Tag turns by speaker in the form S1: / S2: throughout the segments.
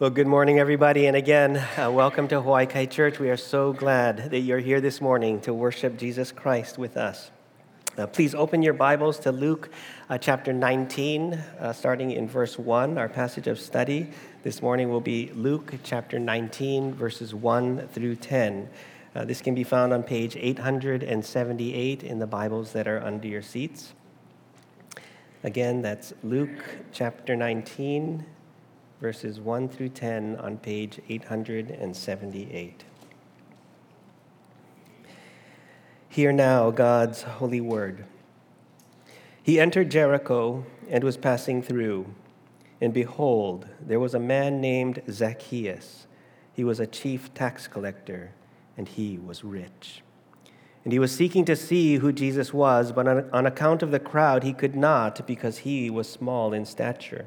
S1: Well, good morning, everybody. And again, uh, welcome to Hawaii Kai Church. We are so glad that you're here this morning to worship Jesus Christ with us. Uh, please open your Bibles to Luke uh, chapter 19, uh, starting in verse 1. Our passage of study this morning will be Luke chapter 19, verses 1 through 10. Uh, this can be found on page 878 in the Bibles that are under your seats. Again, that's Luke chapter 19 verses 1 through 10 on page 878. Hear now God's holy word. He entered Jericho and was passing through. And behold, there was a man named Zacchaeus. He was a chief tax collector, and he was rich. And he was seeking to see who Jesus was, but on, account of the crowd, he could not because he was small in stature.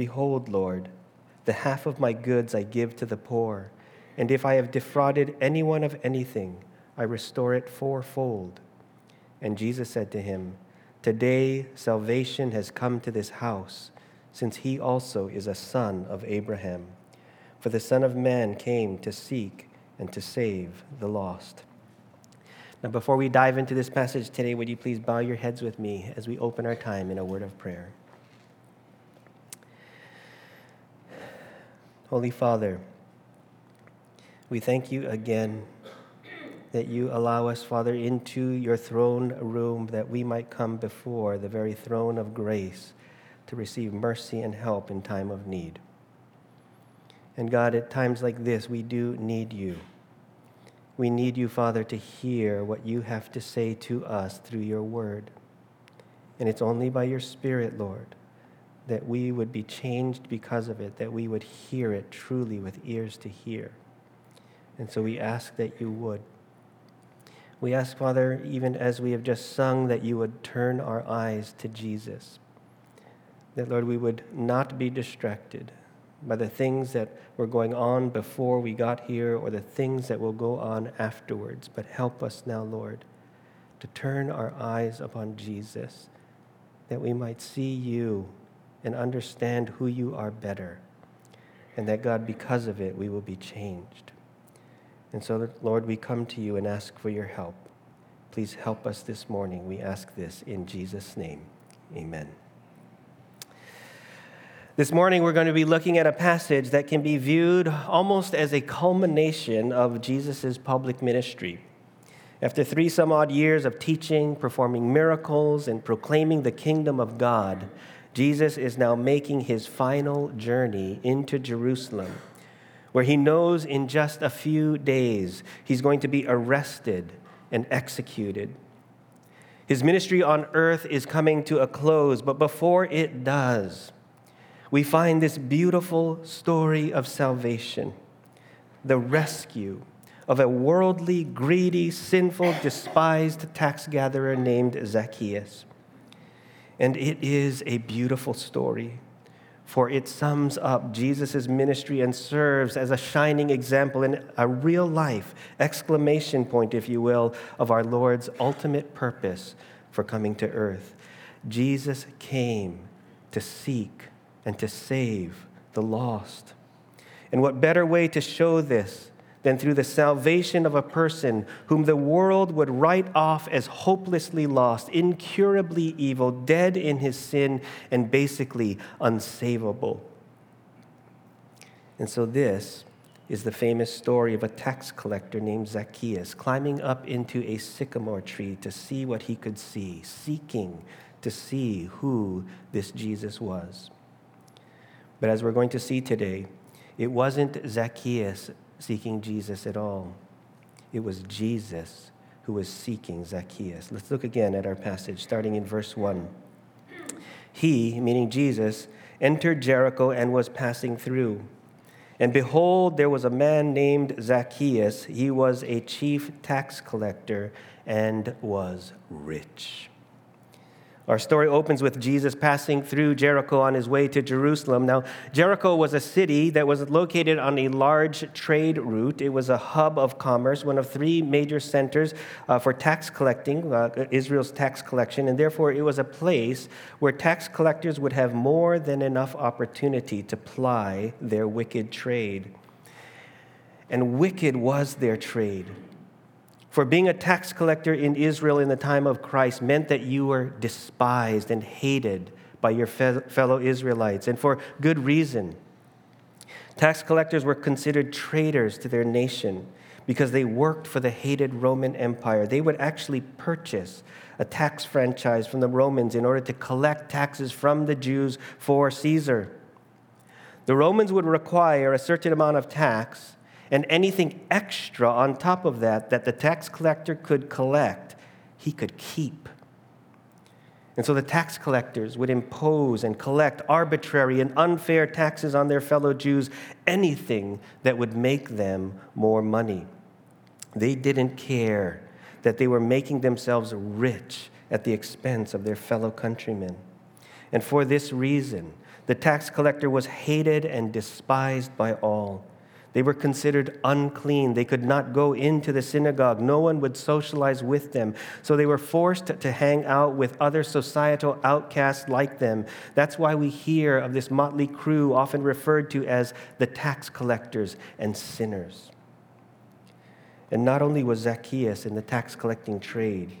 S1: Behold, Lord, the half of my goods I give to the poor, and if I have defrauded anyone of anything, I restore it fourfold. And Jesus said to him, Today salvation has come to this house, since he also is a son of Abraham. For the Son of Man came to seek and to save the lost. Now, before we dive into this passage today, would you please bow your heads with me as we open our time in a word of prayer? Holy Father, we thank you again that you allow us, Father, into your throne room that we might come before the very throne of grace to receive mercy and help in time of need. And God, at times like this, we do need you. We need you, Father, to hear what you have to say to us through your word. And it's only by your Spirit, Lord, that we would be changed because of it, that we would hear it truly with ears to hear. And so we ask that you would. We ask, Father, even as we have just sung, that you would turn our eyes to Jesus. That, Lord, we would not be distracted by the things that were going on before we got here or the things that will go on afterwards, but help us now, Lord, to turn our eyes upon Jesus, that we might see you and understand who you are better. And that, God, because of it, we will be changed. And so, Lord, we come to you and ask for your help. Please help us this morning. We ask this in Jesus' name. Amen. This morning, we're going to be looking at a passage that can be viewed almost as a culmination of Jesus' public ministry. After three some odd years of teaching, performing miracles, and proclaiming the kingdom of God, Jesus is now making his final journey into Jerusalem, where he knows in just a few days he's going to be arrested and executed. His ministry on earth is coming to a close, but before it does, we find this beautiful story of salvation the rescue of a worldly, greedy, sinful, despised tax gatherer named Zacchaeus. And it is a beautiful story, for it sums up Jesus' ministry and serves as a shining example and a real life exclamation point, if you will, of our Lord's ultimate purpose for coming to earth. Jesus came to seek and to save the lost. And what better way to show this than through the salvation of a person whom the world would write off as hopelessly lost, incurably evil, dead in his sin, and basically unsavable. And so, this is the famous story of a tax collector named Zacchaeus climbing up into a sycamore tree to see what he could see, seeking to see who this Jesus was. But as we're going to see today, it wasn't Zacchaeus seeking Jesus at all. It was Jesus who was seeking Zacchaeus. Let's look again at our passage, starting in verse 1. He, meaning Jesus, entered Jericho and was passing through. And behold, there was a man named Zacchaeus. He was a chief tax collector and was rich. Our story opens with Jesus passing through Jericho on his way to Jerusalem. Now, Jericho was a city that was located on a large trade route. It was a hub of commerce, one of three major centers uh, for tax collecting, uh, Israel's tax collection, and therefore it was a place where tax collectors would have more than enough opportunity to ply their wicked trade. And wicked was their trade. For being a tax collector in Israel in the time of Christ meant that you were despised and hated by your fellow Israelites, and for good reason. Tax collectors were considered traitors to their nation because they worked for the hated Roman Empire. They would actually purchase a tax franchise from the Romans in order to collect taxes from the Jews for Caesar. The Romans would require a certain amount of tax and anything extra on top of that that the tax collector could collect, he could keep. And so the tax collectors would impose and collect arbitrary and unfair taxes on their fellow Jews, anything that would make them more money. They didn't care that they were making themselves rich at the expense of their fellow countrymen. And for this reason, the tax collector was hated and despised by all. They were considered unclean. They could not go into the synagogue. No one would socialize with them. So they were forced to hang out with other societal outcasts like them. That's why we hear of this motley crew often referred to as the tax collectors and sinners. And not only was Zacchaeus in the tax collecting trade,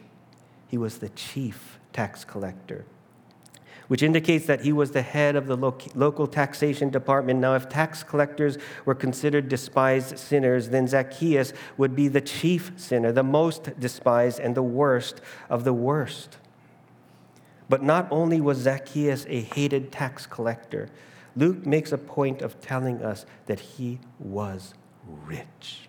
S1: he was the chief tax collector which indicates that he was the head of the local taxation department. Now, if tax collectors were considered despised sinners, then Zacchaeus would be the chief sinner, the most despised and the worst of the worst. But not only was Zacchaeus a hated tax collector, Luke makes a point of telling us that he was rich.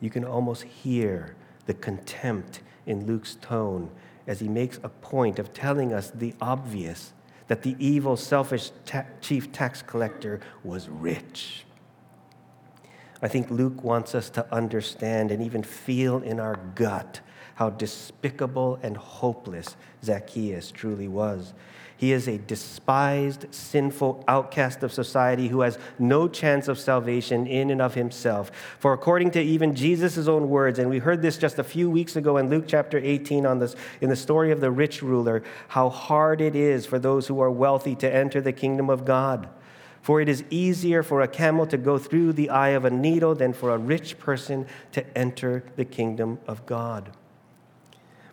S1: You can almost hear the contempt in Luke's tone as he makes a point of telling us the obvious that the evil, selfish ta- chief tax collector was rich. I think Luke wants us to understand and even feel in our gut how despicable and hopeless Zacchaeus truly was. He is a despised, sinful outcast of society who has no chance of salvation in and of himself. For according to even Jesus' own words, and we heard this just a few weeks ago in Luke chapter 18 on this, in the story of the rich ruler, how hard it is for those who are wealthy to enter the kingdom of God. For it is easier for a camel to go through the eye of a needle than for a rich person to enter the kingdom of God.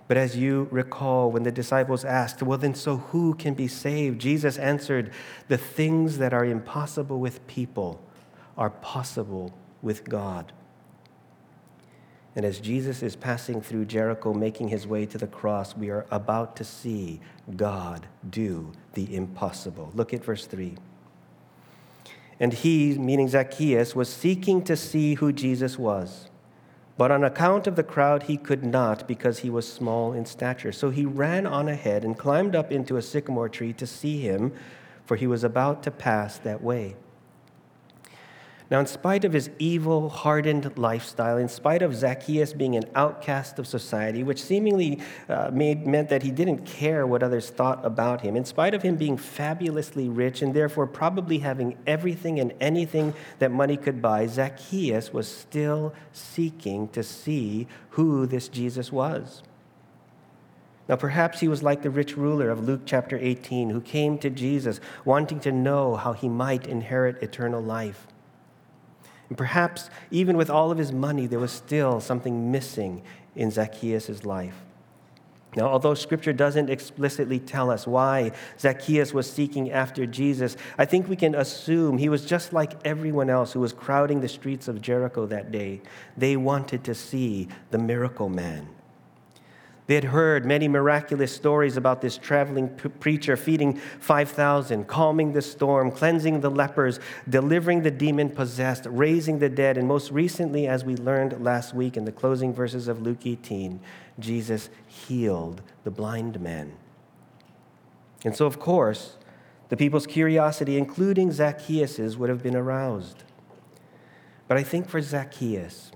S1: But as you recall, when the disciples asked, Well, then, so who can be saved? Jesus answered, The things that are impossible with people are possible with God. And as Jesus is passing through Jericho, making his way to the cross, we are about to see God do the impossible. Look at verse 3. And he, meaning Zacchaeus, was seeking to see who Jesus was. But on account of the crowd, he could not because he was small in stature. So he ran on ahead and climbed up into a sycamore tree to see him, for he was about to pass that way. Now, in spite of his evil, hardened lifestyle, in spite of Zacchaeus being an outcast of society, which seemingly uh, made, meant that he didn't care what others thought about him, in spite of him being fabulously rich and therefore probably having everything and anything that money could buy, Zacchaeus was still seeking to see who this Jesus was. Now, perhaps he was like the rich ruler of Luke chapter 18 who came to Jesus wanting to know how he might inherit eternal life. And perhaps even with all of his money, there was still something missing in Zacchaeus' life. Now, although scripture doesn't explicitly tell us why Zacchaeus was seeking after Jesus, I think we can assume he was just like everyone else who was crowding the streets of Jericho that day. They wanted to see the miracle man. They had heard many miraculous stories about this traveling preacher feeding 5,000, calming the storm, cleansing the lepers, delivering the demon possessed, raising the dead, and most recently, as we learned last week in the closing verses of Luke 18, Jesus healed the blind man. And so, of course, The people's curiosity, including Zacchaeus', would have been aroused. But I think for Zacchaeus,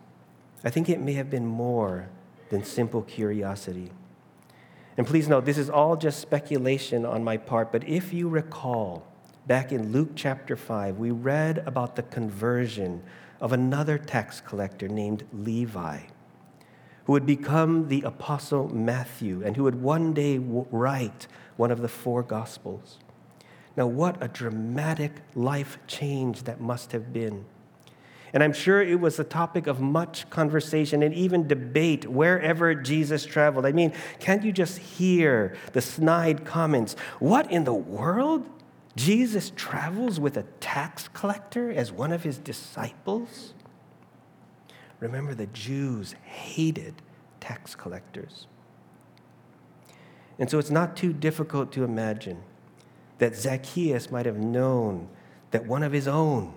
S1: I think it may have been more than simple curiosity. And please note, this is all just speculation on my part, but if you recall, back in Luke chapter 5, we read about the conversion of another tax collector named Levi, who would become the apostle Matthew and who would one day write one of the four gospels. Now, what a dramatic life change that must have been. And I'm sure it was a topic of much conversation and even debate wherever Jesus traveled. I mean, can't you just hear the snide comments? What in the world? Jesus travels with a tax collector as one of his disciples? Remember, the Jews hated tax collectors. And so it's not too difficult to imagine that Zacchaeus might have known that one of his own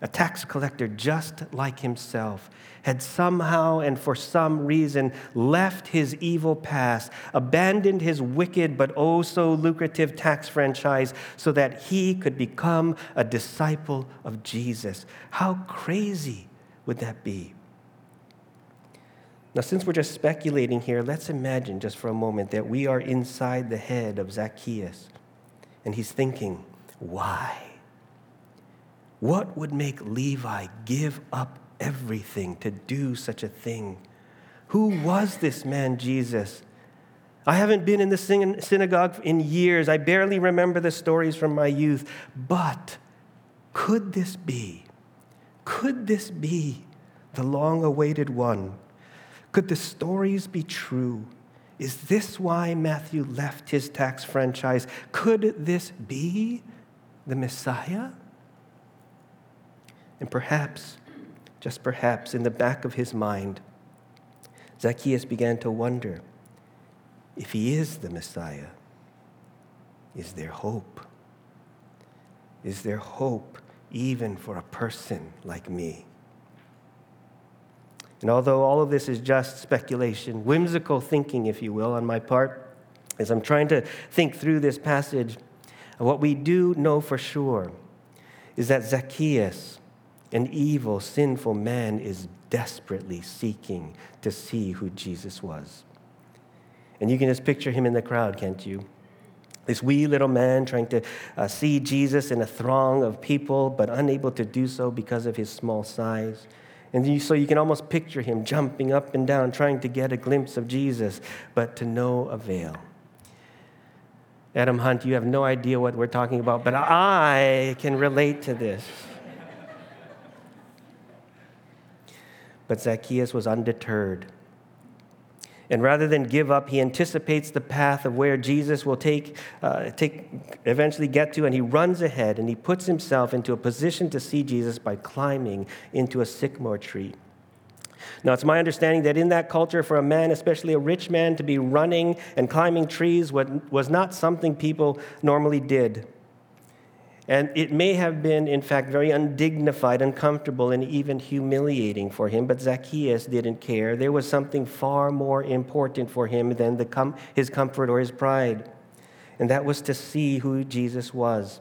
S1: a tax collector just like himself, had somehow and for some reason left his evil past, abandoned his wicked but oh so lucrative tax franchise so that he could become a disciple of Jesus. How crazy would that be? Now, since we're just speculating here, let's imagine just for a moment that we are inside the head of Zacchaeus and he's thinking, why? What would make Levi give up everything to do such a thing? Who was this man, Jesus? I haven't been in the synagogue in years. I barely remember the stories from my youth. But could this be? Could this be the long awaited one? Could the stories be true? Is this why Matthew left his tax franchise? Could this be the Messiah? And perhaps, just perhaps, in the back of his mind, Zacchaeus began to wonder if he is the Messiah, is there hope? Is there hope even for a person like me? And although all of this is just speculation, whimsical thinking, if you will, on my part, as I'm trying to think through this passage, what we do know for sure is that Zacchaeus an evil, sinful man is desperately seeking to see who Jesus was. And you can just picture him in the crowd, can't you? This wee little man trying to uh, see Jesus in a throng of people, but unable to do so because of his small size. And you, so you can almost picture him jumping up and down, trying to get a glimpse of Jesus, but to no avail. Adam Hunt, you have no idea what we're talking about, but I can relate to this. But Zacchaeus was undeterred. And rather than give up, he anticipates the path of where Jesus will take, uh, take, eventually get to, and he runs ahead and he puts himself into a position to see Jesus by climbing into a sycamore tree. Now, it's my understanding that in that culture, for a man, especially a rich man, to be running and climbing trees was not something people normally did. And it may have been, in fact, very undignified, uncomfortable, and even humiliating for him, but Zacchaeus didn't care. There was something far more important for him than com- his comfort or his pride, and that was to see who Jesus was.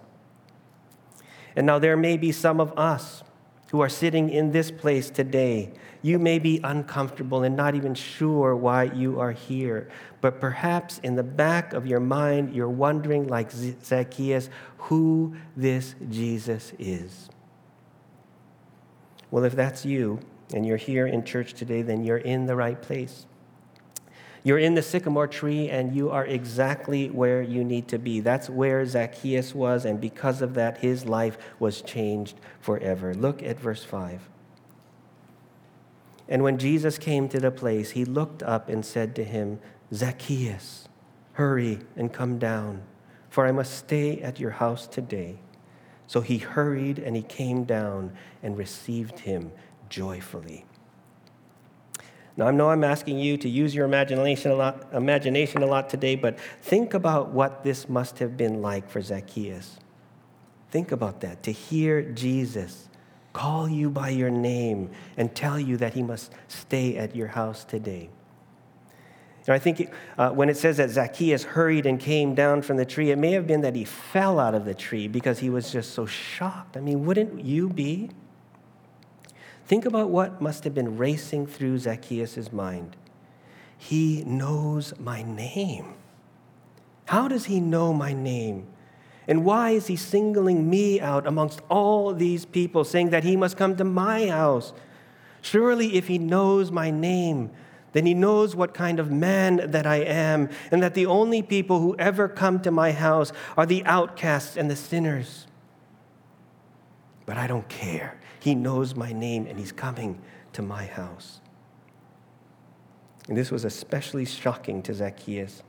S1: And now there may be some of us who are sitting in this place today you may be uncomfortable and not even sure why you are here. But perhaps in the back of your mind, you're wondering, like Zacchaeus, who this Jesus is. Well, if that's you and you're here in church today, then you're in the right place. You're in the sycamore tree and you are exactly where you need to be. That's where Zacchaeus was, and because of that, his life was changed forever. Look at verse 5. And when Jesus came to the place, he looked up and said to him, Zacchaeus, hurry and come down, for I must stay at your house today. So he hurried and he came down and received him joyfully. Now, I know I'm asking you to use your imagination a lot, imagination a lot today, but think about what this must have been like for Zacchaeus. Think about that, to hear Jesus call you by your name and tell you that he must stay at your house today. And I think uh, when it says that Zacchaeus hurried and came down from the tree, it may have been that he fell out of the tree because he was just so shocked. I mean, wouldn't you be? Think about what must have been racing through Zacchaeus' mind. He knows my name. How does he know my name? And why is he singling me out amongst all these people, saying that he must come to my house? Surely, if he knows my name, then he knows what kind of man that I am, and that the only people who ever come to my house are the outcasts and the sinners. But I don't care. He knows my name, and he's coming to my house. And this was especially shocking to Zacchaeus.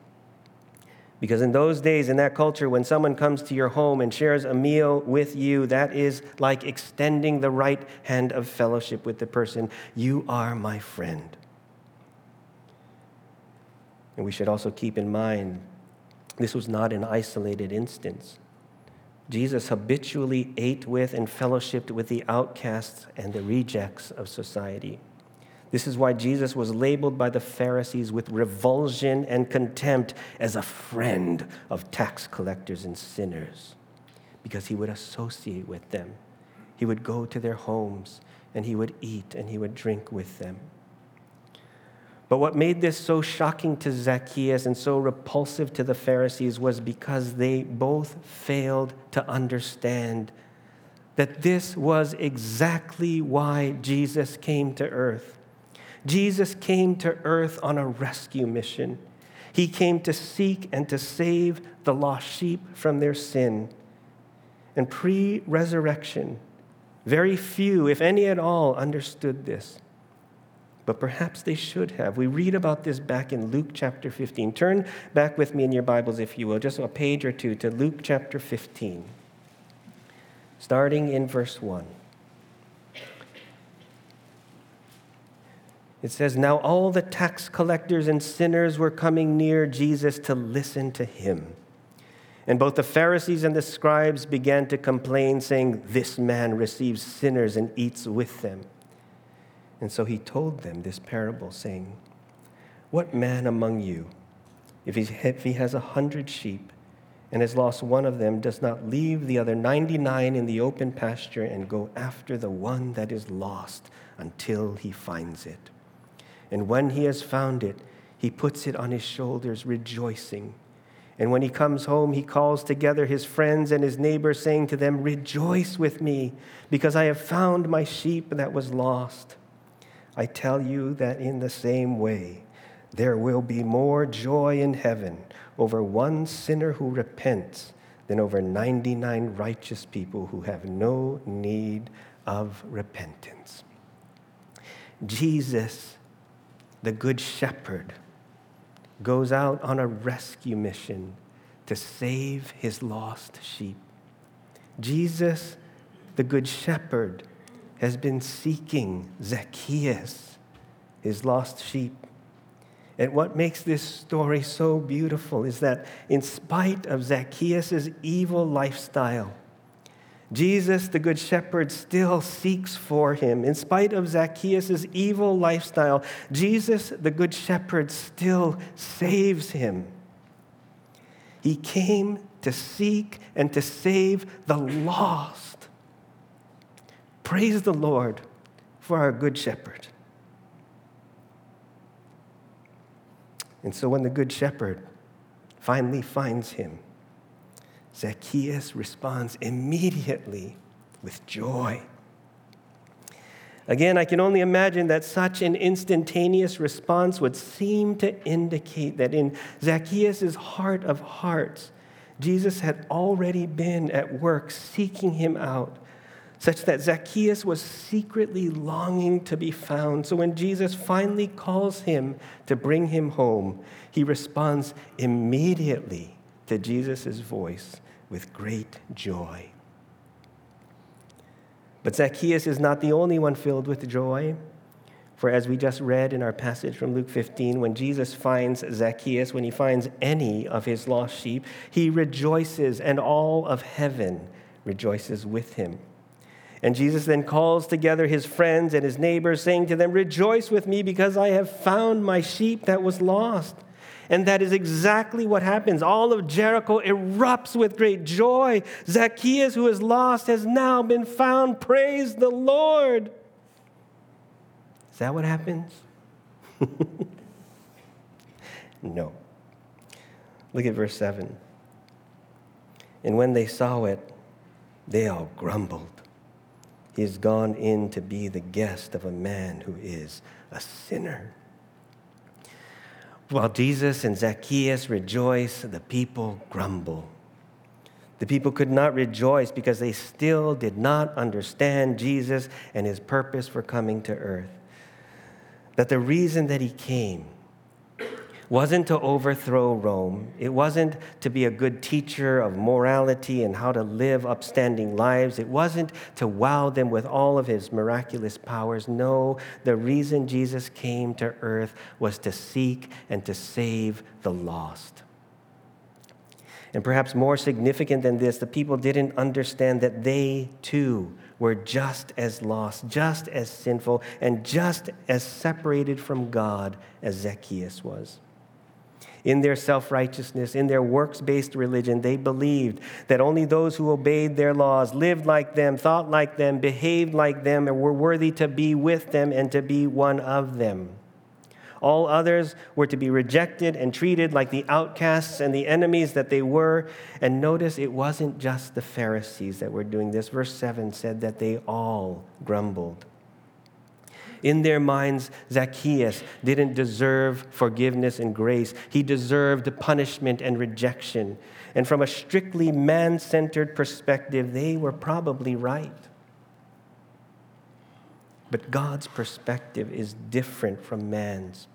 S1: Because in those days, in that culture, when someone comes to your home and shares a meal with you, that is like extending the right hand of fellowship with the person. You are my friend. And we should also keep in mind this was not an isolated instance. Jesus habitually ate with and fellowshipped with the outcasts and the rejects of society. This is why Jesus was labeled by the Pharisees with revulsion and contempt as a friend of tax collectors and sinners, because he would associate with them. He would go to their homes and he would eat and he would drink with them. But what made this so shocking to Zacchaeus and so repulsive to the Pharisees was because they both failed to understand that this was exactly why Jesus came to earth. Jesus came to earth on a rescue mission. He came to seek and to save the lost sheep from their sin. And pre resurrection, very few, if any at all, understood this but perhaps they should have. We read about this back in Luke chapter 15. Turn back with me in your Bibles, if you will, just a page or two to Luke chapter 15, starting in verse 1. It says, Now all the tax collectors and sinners were coming near Jesus to listen to him. And both the Pharisees and the scribes began to complain, saying, This man receives sinners and eats with them. And so he told them this parable, saying, What man among you, if he has a hundred sheep and has lost one of them, does not leave the other 99 in the open pasture and go after the one that is lost until he finds it? And when he has found it, he puts it on his shoulders, rejoicing. And when he comes home, he calls together his friends and his neighbors, saying to them, Rejoice with me, because I have found my sheep that was lost. I tell you that in the same way, there will be more joy in heaven over one sinner who repents than over 99 righteous people who have no need of repentance. Jesus, the Good Shepherd, goes out on a rescue mission to save his lost sheep. Jesus, the Good Shepherd, has been seeking Zacchaeus, his lost sheep. And what makes this story so beautiful is that, in spite of Zacchaeus' evil lifestyle, Jesus, the Good Shepherd, still seeks for him. In spite of Zacchaeus' evil lifestyle, Jesus, the Good Shepherd, still saves him. He came to seek and to save the lost. Praise the Lord for our good shepherd. And so when the good shepherd finally finds him, Zacchaeus responds immediately with joy. Again, I can only imagine that such an instantaneous response would seem to indicate that in Zacchaeus' heart of hearts, Jesus had already been at work seeking him out such that Zacchaeus was secretly longing to be found. So when Jesus finally calls him to bring him home, he responds immediately to Jesus' voice with great joy. But Zacchaeus is not the only one filled with joy. For as we just read in our passage from Luke 15, when Jesus finds Zacchaeus, when he finds any of his lost sheep, he rejoices, and all of heaven rejoices with him. And Jesus then calls together his friends and his neighbors, saying to them, Rejoice with me because I have found my sheep that was lost. And that is exactly what happens. All of Jericho erupts with great joy. Zacchaeus, who is lost, has now been found. Praise the Lord. Is that what happens? no. Look at verse 7. And when they saw it, they all grumbled. He has gone in to be the guest of a man who is a sinner. While Jesus and Zacchaeus rejoice, the people grumble. The people could not rejoice because they still did not understand Jesus and his purpose for coming to earth. That the reason that he came wasn't to overthrow Rome. It wasn't to be a good teacher of morality and how to live upstanding lives. It wasn't to wow them with all of his miraculous powers. No, the reason Jesus came to earth was to seek and to save the lost. And perhaps more significant than this, the people didn't understand that they too were just as lost, just as sinful, and just as separated from God as Zacchaeus was in their self righteousness, in their works based religion, they believed that only those who obeyed their laws, lived like them, thought like them, behaved like them, and were worthy to be with them and to be one of them. All others were to be rejected and treated like the outcasts and the enemies that they were. And notice it wasn't just the Pharisees that were doing this. Verse 7 said that they all grumbled. In their minds, Zacchaeus didn't deserve forgiveness and grace. He deserved punishment and rejection. And from a strictly man centered perspective, they were probably right. But God's perspective is different from man's.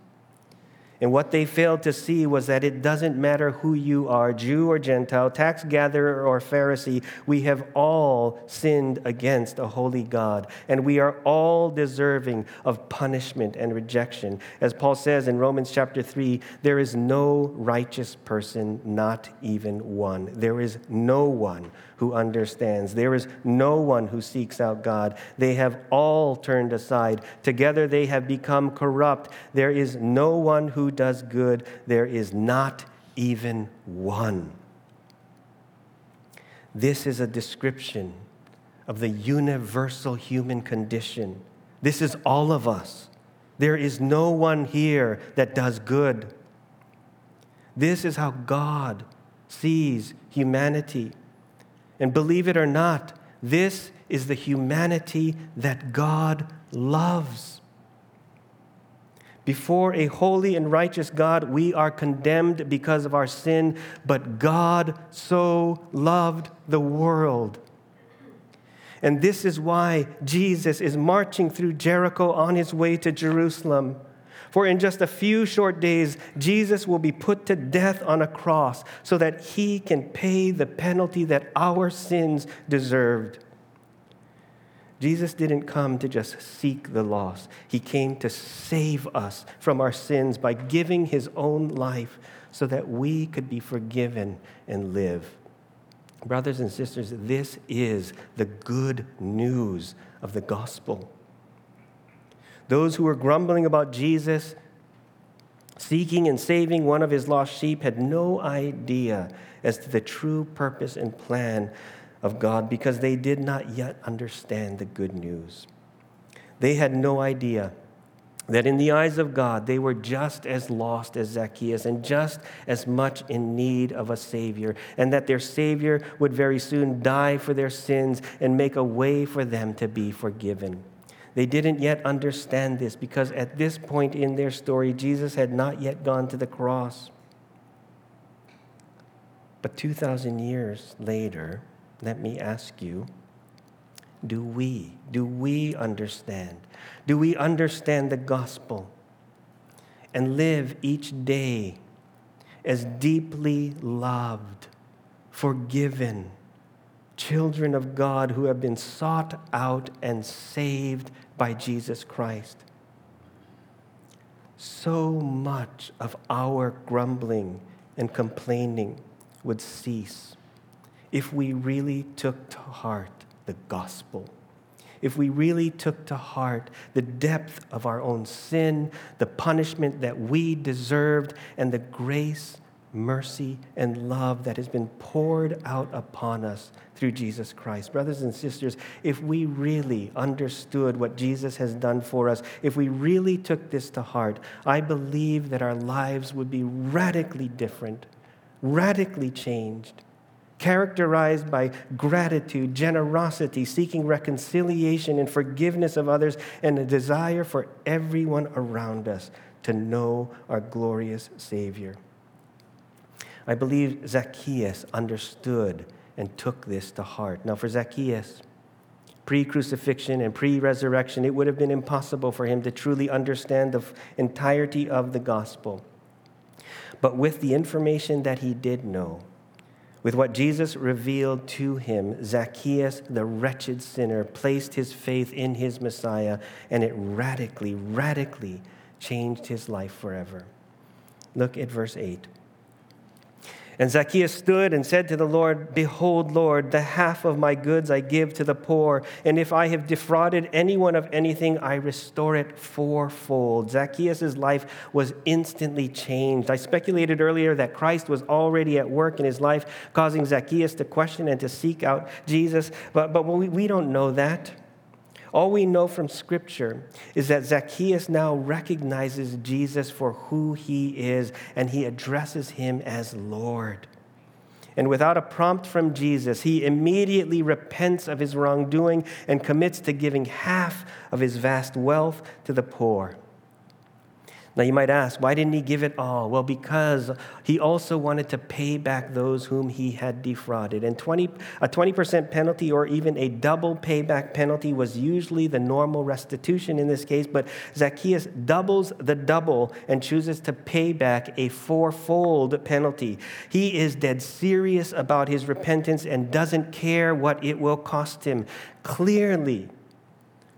S1: And what they failed to see was that it doesn't matter who you are, Jew or Gentile, tax gatherer or Pharisee, we have all sinned against a holy God. And we are all deserving of punishment and rejection. As Paul says in Romans chapter 3, there is no righteous person, not even one. There is no one who understands. There is no one who seeks out God. They have all turned aside. Together they have become corrupt. There is no one who does good. There is not even one. This is a description of the universal human condition. This is all of us. There is no one here that does good. This is how God sees humanity. And believe it or not, this is the humanity that God loves. Before a holy and righteous God, we are condemned because of our sin, but God so loved the world. And this is why Jesus is marching through Jericho on his way to Jerusalem. For in just a few short days, Jesus will be put to death on a cross so that he can pay the penalty that our sins deserved. Jesus didn't come to just seek the lost, he came to save us from our sins by giving his own life so that we could be forgiven and live. Brothers and sisters, this is the good news of the gospel. Those who were grumbling about Jesus seeking and saving one of his lost sheep had no idea as to the true purpose and plan of God because they did not yet understand the good news. They had no idea that in the eyes of God, they were just as lost as Zacchaeus and just as much in need of a Savior, and that their Savior would very soon die for their sins and make a way for them to be forgiven. They didn't yet understand this because at this point in their story, Jesus had not yet gone to the cross. But 2,000 years later, let me ask you do we, do we understand? Do we understand the gospel and live each day as deeply loved, forgiven, children of God who have been sought out and saved by Jesus Christ. So much of our grumbling and complaining would cease if we really took to heart the gospel, if we really took to heart the depth of our own sin, the punishment that we deserved, and the grace, mercy, and love that has been poured out upon us through Jesus Christ. Brothers and sisters, if we really understood what Jesus has done for us, if we really took this to heart, I believe that our lives would be radically different, radically changed characterized by gratitude, generosity, seeking reconciliation and forgiveness of others, and a desire for everyone around us to know our glorious Savior. I believe Zacchaeus understood and took this to heart. Now, for Zacchaeus, pre crucifixion and pre resurrection, it would have been impossible for him to truly understand the entirety of the gospel. But with the information that he did know, with what Jesus revealed to him, Zacchaeus, the wretched sinner, placed his faith in his Messiah, and it radically, radically changed his life forever. Look at verse 8. And Zacchaeus stood and said to the Lord, Behold, Lord, the half of my goods I give to the poor, and if I have defrauded anyone of anything, I restore it fourfold. Zacchaeus' life was instantly changed. I speculated earlier that Christ was already at work in his life, causing Zacchaeus to question and to seek out Jesus, but, but we, we don't know that. All we know from Scripture is that Zacchaeus now recognizes Jesus for who he is and he addresses him as Lord. And without a prompt from Jesus, he immediately repents of his wrongdoing and commits to giving half of his vast wealth to the poor. Now, you might ask, why didn't he give it all? Well, because he also wanted to pay back those whom he had defrauded. And 20, a 20% penalty or even a double payback penalty was usually the normal restitution in this case, but Zacchaeus doubles the double and chooses to pay back a fourfold penalty. He is dead serious about his repentance and doesn't care what it will cost him. Clearly,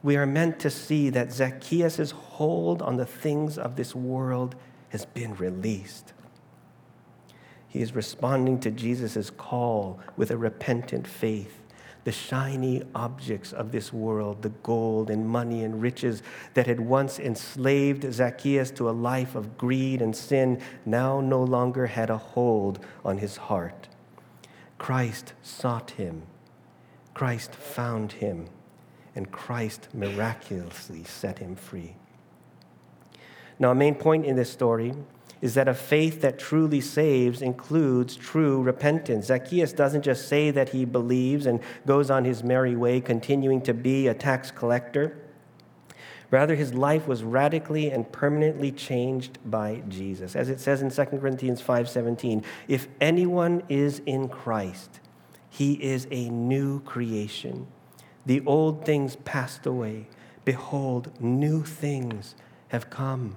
S1: we are meant to see that Zacchaeus' hold on the things of this world has been released. He is responding to Jesus' call with a repentant faith. The shiny objects of this world, the gold and money and riches that had once enslaved Zacchaeus to a life of greed and sin, now no longer had a hold on his heart. Christ sought him, Christ found him and Christ miraculously set him free. Now, a main point in this story is that a faith that truly saves includes true repentance. Zacchaeus doesn't just say that he believes and goes on his merry way, continuing to be a tax collector. Rather, his life was radically and permanently changed by Jesus. As it says in 2 Corinthians 5:17, if anyone is in Christ, he is a new creation. The old things passed away. Behold, new things have come.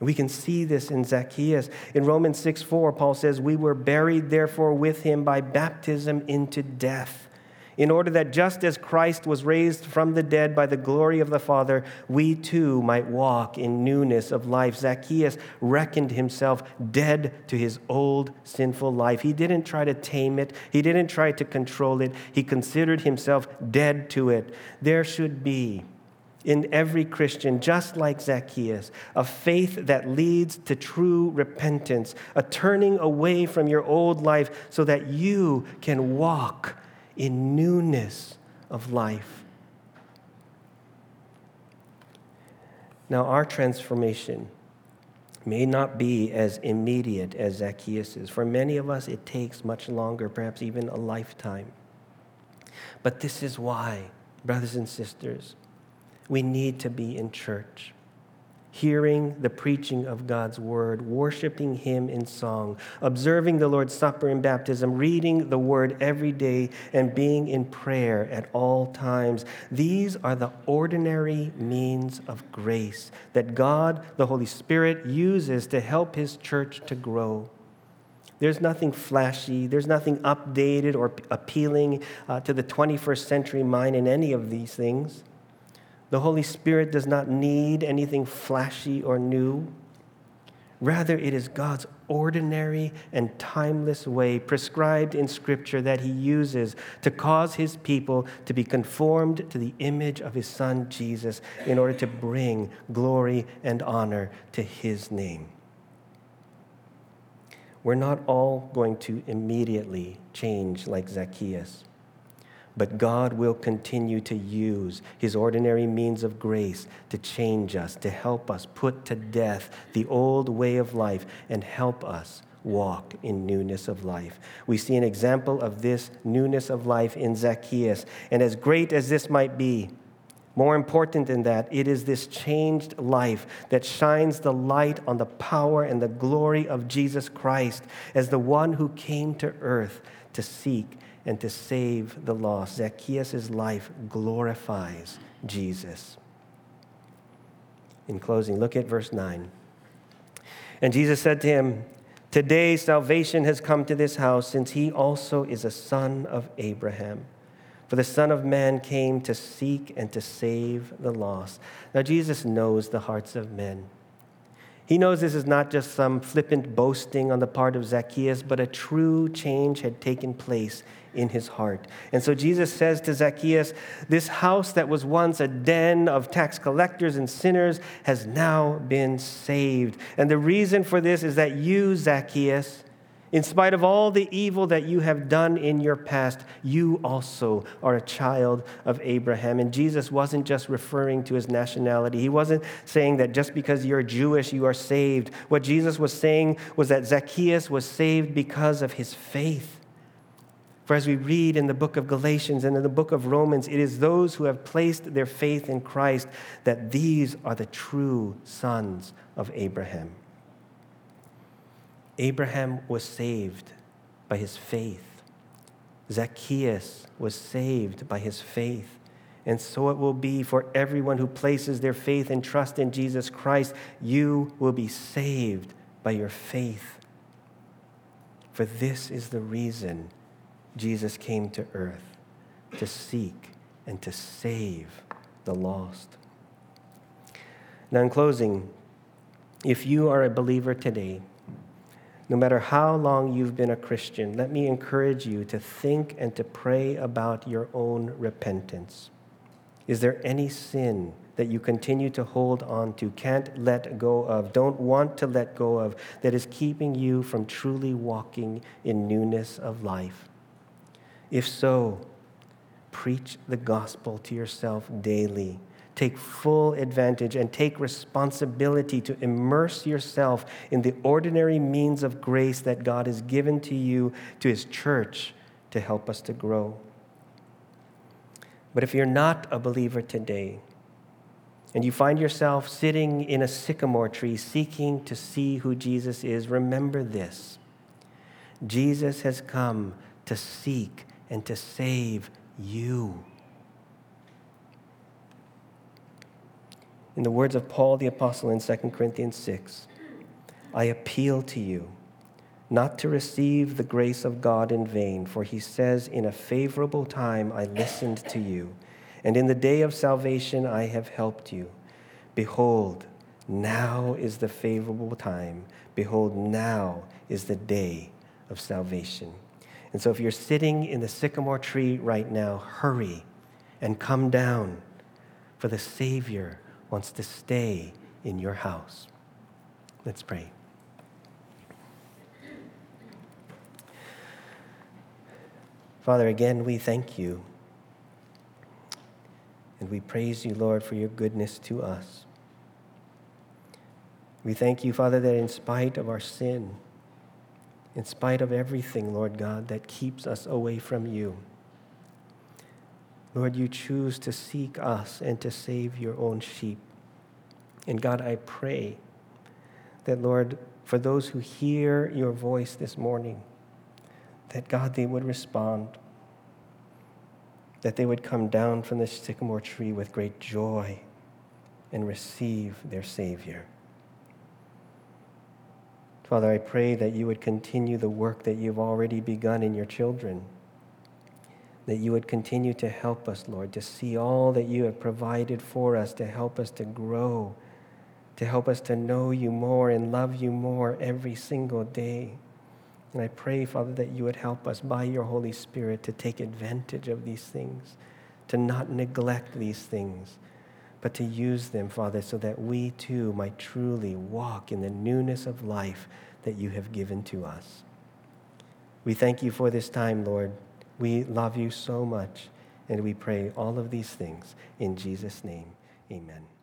S1: We can see this in Zacchaeus. In Romans 6 4, Paul says, We were buried, therefore, with him by baptism into death in order that just as Christ was raised from the dead by the glory of the Father, we too might walk in newness of life. Zacchaeus reckoned himself dead to his old sinful life. He didn't try to tame it, he didn't try to control it, he considered himself dead to it. There should be in every Christian, just like Zacchaeus, a faith that leads to true repentance, a turning away from your old life so that you can walk in newness of life. Now, our transformation may not be as immediate as Zacchaeus For many of us, it takes much longer, perhaps even a lifetime. But this is why, brothers and sisters, we need to be in church hearing the preaching of God's word, worshiping Him in song, observing the Lord's Supper and baptism, reading the word every day, and being in prayer at all times. These are the ordinary means of grace that God, the Holy Spirit, uses to help His church to grow. There's nothing flashy, there's nothing updated or appealing uh, to the 21st century mind in any of these things. The Holy Spirit does not need anything flashy or new. Rather, it is God's ordinary and timeless way prescribed in Scripture that He uses to cause His people to be conformed to the image of His Son Jesus in order to bring glory and honor to His name. We're not all going to immediately change like Zacchaeus. But God will continue to use his ordinary means of grace to change us, to help us put to death the old way of life and help us walk in newness of life. We see an example of this newness of life in Zacchaeus. And as great as this might be, more important than that, it is this changed life that shines the light on the power and the glory of Jesus Christ as the one who came to earth to seek and to save the lost. Zacchaeus' life glorifies Jesus. In closing, look at verse 9. And Jesus said to him, Today salvation has come to this house, since he also is a son of Abraham. For the Son of Man came to seek and to save the lost. Now, Jesus knows the hearts of men. He knows this is not just some flippant boasting on the part of Zacchaeus, but a true change had taken place in his heart. And so Jesus says to Zacchaeus, This house that was once a den of tax collectors and sinners has now been saved. And the reason for this is that you, Zacchaeus, in spite of all the evil that you have done in your past, you also are a child of Abraham. And Jesus wasn't just referring to his nationality. He wasn't saying that just because you're Jewish, you are saved. What Jesus was saying was that Zacchaeus was saved because of his faith. For as we read in the book of Galatians and in the book of Romans, it is those who have placed their faith in Christ that these are the true sons of Abraham. Abraham was saved by his faith. Zacchaeus was saved by his faith. And so it will be for everyone who places their faith and trust in Jesus Christ. You will be saved by your faith. For this is the reason Jesus came to earth to seek and to save the lost. Now, in closing, if you are a believer today, no matter how long you've been a Christian, let me encourage you to think and to pray about your own repentance. Is there any sin that you continue to hold on to, can't let go of, don't want to let go of, that is keeping you from truly walking in newness of life? If so, preach the gospel to yourself daily. Take full advantage and take responsibility to immerse yourself in the ordinary means of grace that God has given to you, to His church, to help us to grow. But if you're not a believer today, and you find yourself sitting in a sycamore tree seeking to see who Jesus is, remember this Jesus has come to seek and to save you. In the words of Paul the Apostle in 2 Corinthians 6, I appeal to you not to receive the grace of God in vain, for he says, In a favorable time I listened to you, and in the day of salvation I have helped you. Behold, now is the favorable time. Behold, now is the day of salvation. And so if you're sitting in the sycamore tree right now, hurry and come down, for the Savior wants to stay in your house. Let's pray. Father, again, we thank you. And we praise you, Lord, for your goodness to us. We thank you, Father, that in spite of our sin, in spite of everything, Lord God, that keeps us away from you. Lord, you choose to seek us and to save your own sheep. And God, I pray that, Lord, for those who hear your voice this morning, that God, they would respond, that they would come down from the sycamore tree with great joy and receive their Savior. Father, I pray that you would continue the work that you've already begun in your children. That you would continue to help us, Lord, to see all that you have provided for us to help us to grow to help us to know you more and love you more every single day. And I pray, Father, that you would help us by your Holy Spirit to take advantage of these things, to not neglect these things, but to use them, Father, so that we too might truly walk in the newness of life that you have given to us. We thank you for this time, Lord. We love you so much, and we pray all of these things in Jesus' name. Amen.